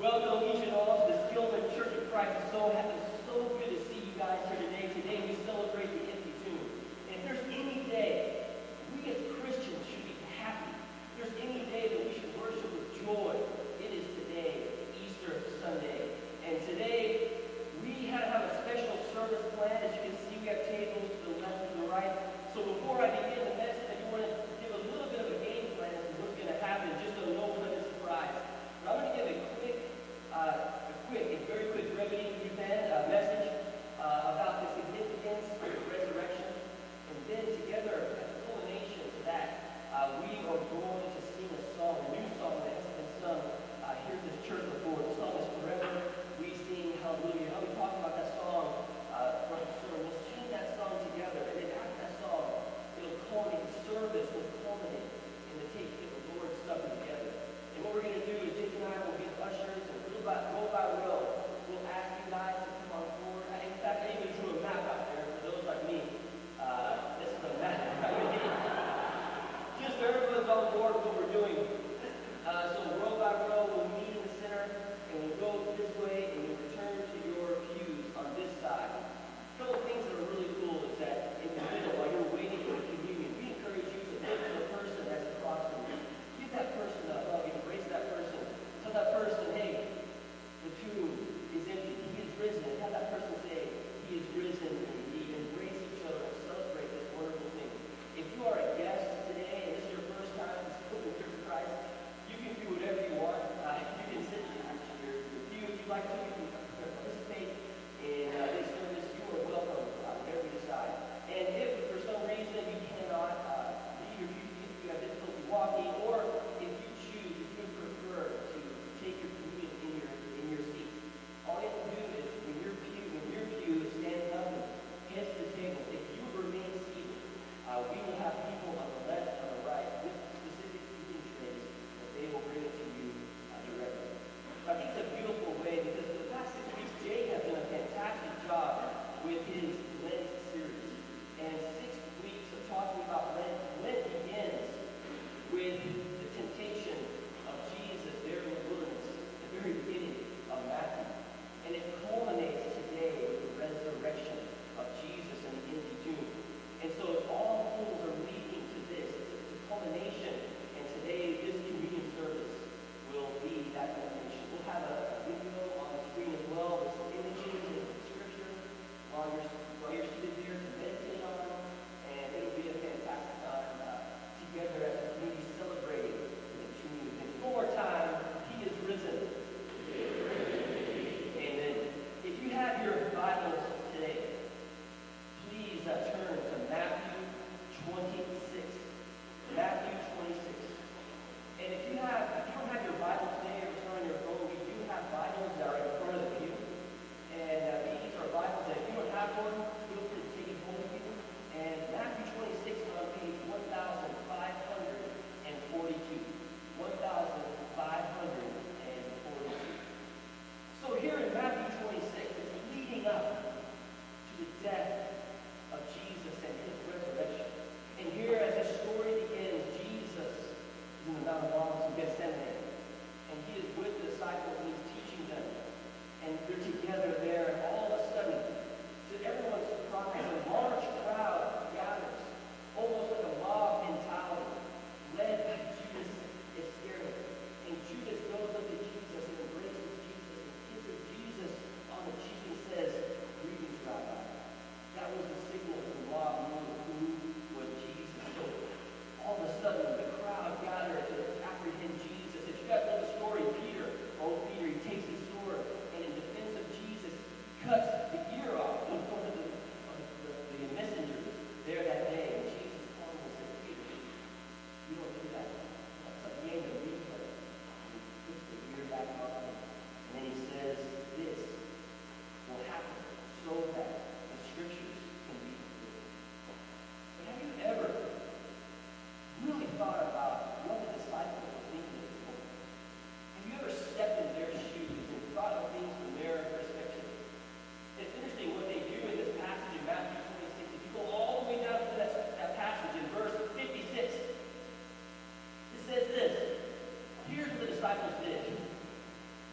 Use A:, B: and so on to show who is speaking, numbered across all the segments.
A: Welcome each and all to the Skillman Church of Christ. It's so happy, so good to see you guys here today. Today we celebrate the empty tomb. And if there's any day we as Christians should be happy, if there's any day that we should worship with joy,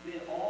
A: been all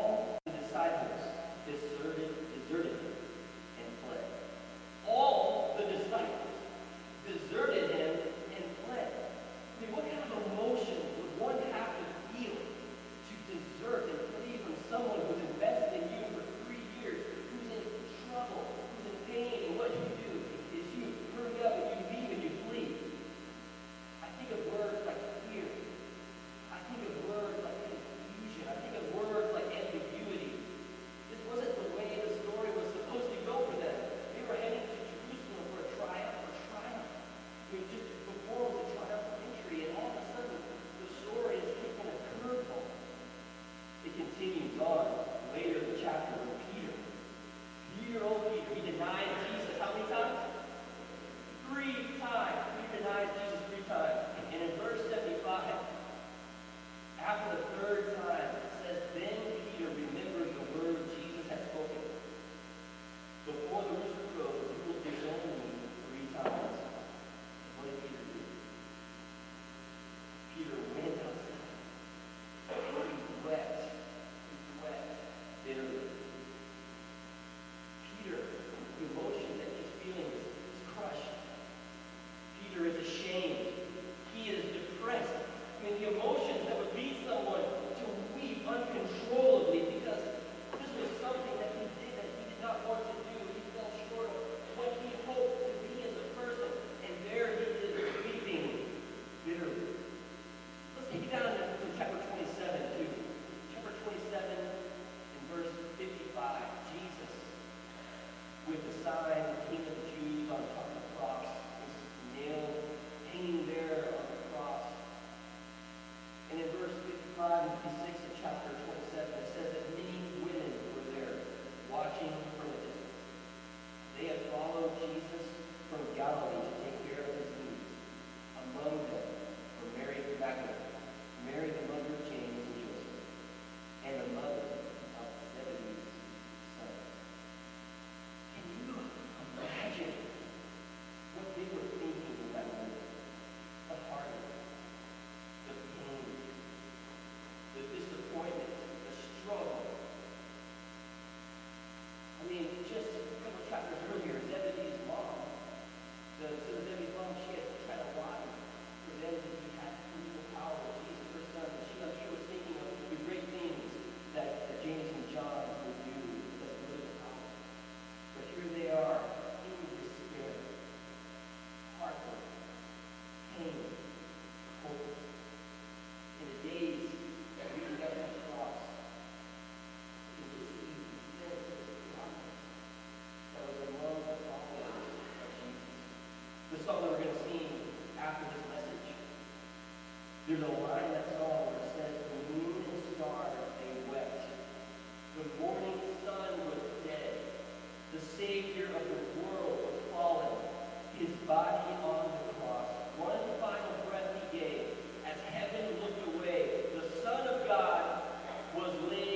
A: the song that we're going to sing after this message. There's a line in that song says, The moon and stars, they wept. The morning sun was dead. The Savior of the world was fallen. His body on the cross. One final breath he gave. As heaven looked away, the Son of God was laid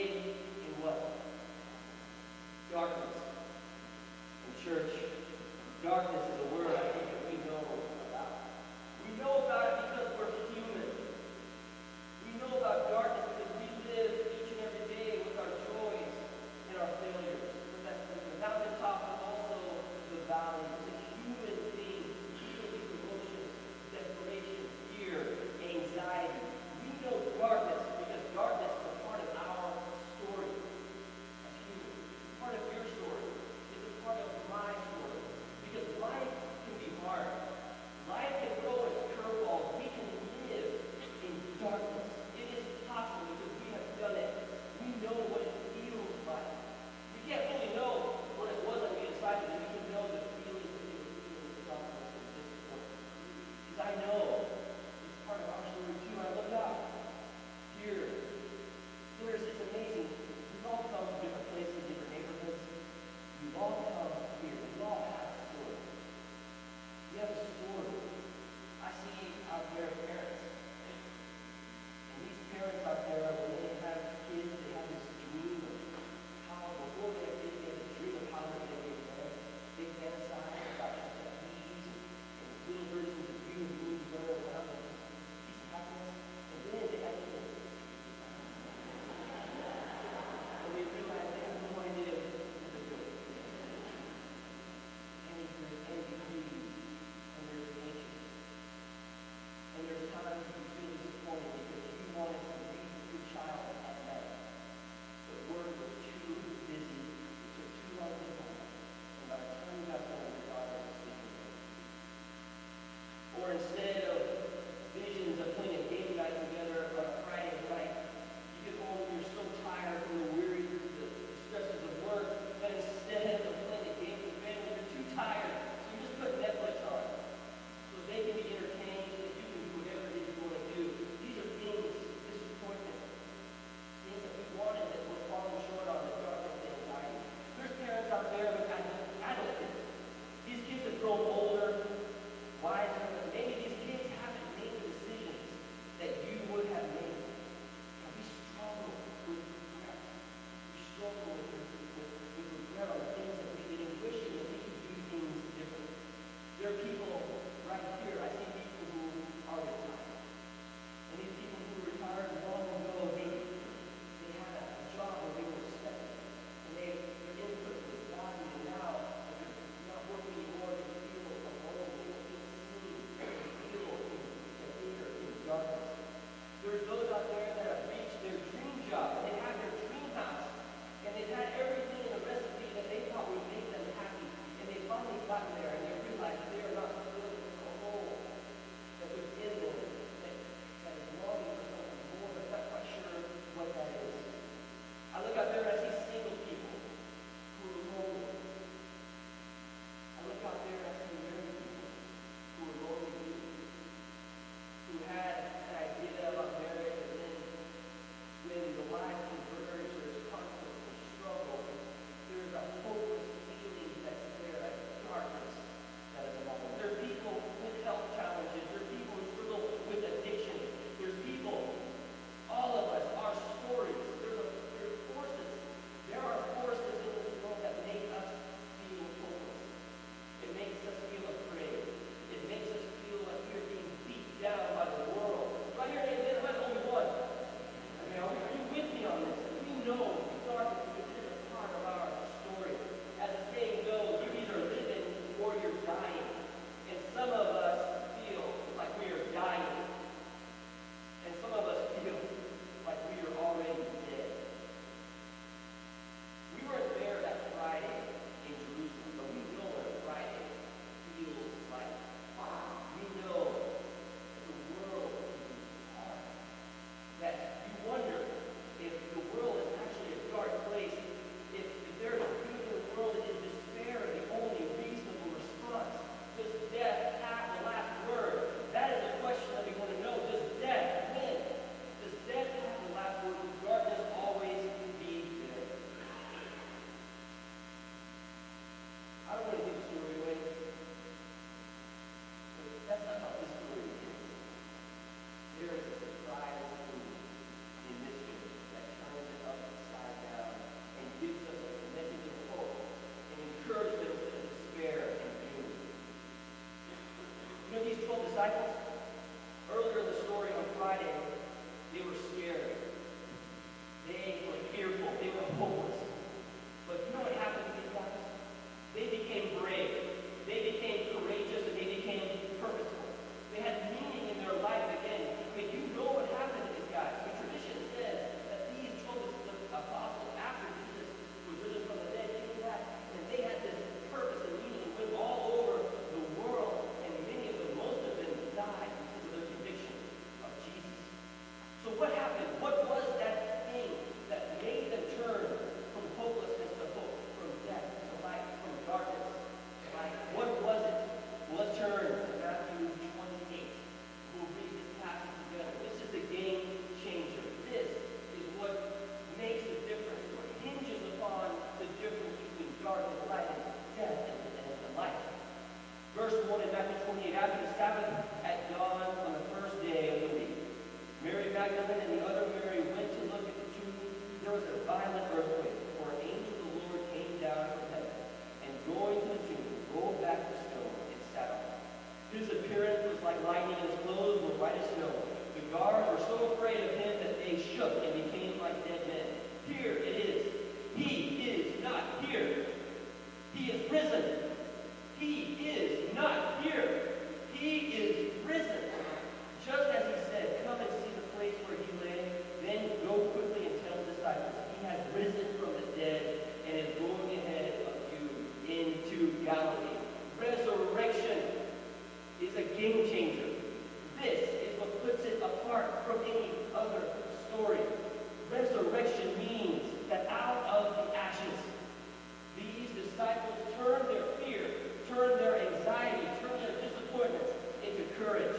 A: disciples turned their fear, turned their anxiety, turned their disappointments into courage,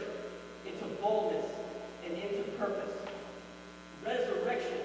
A: into boldness, and into purpose. Resurrection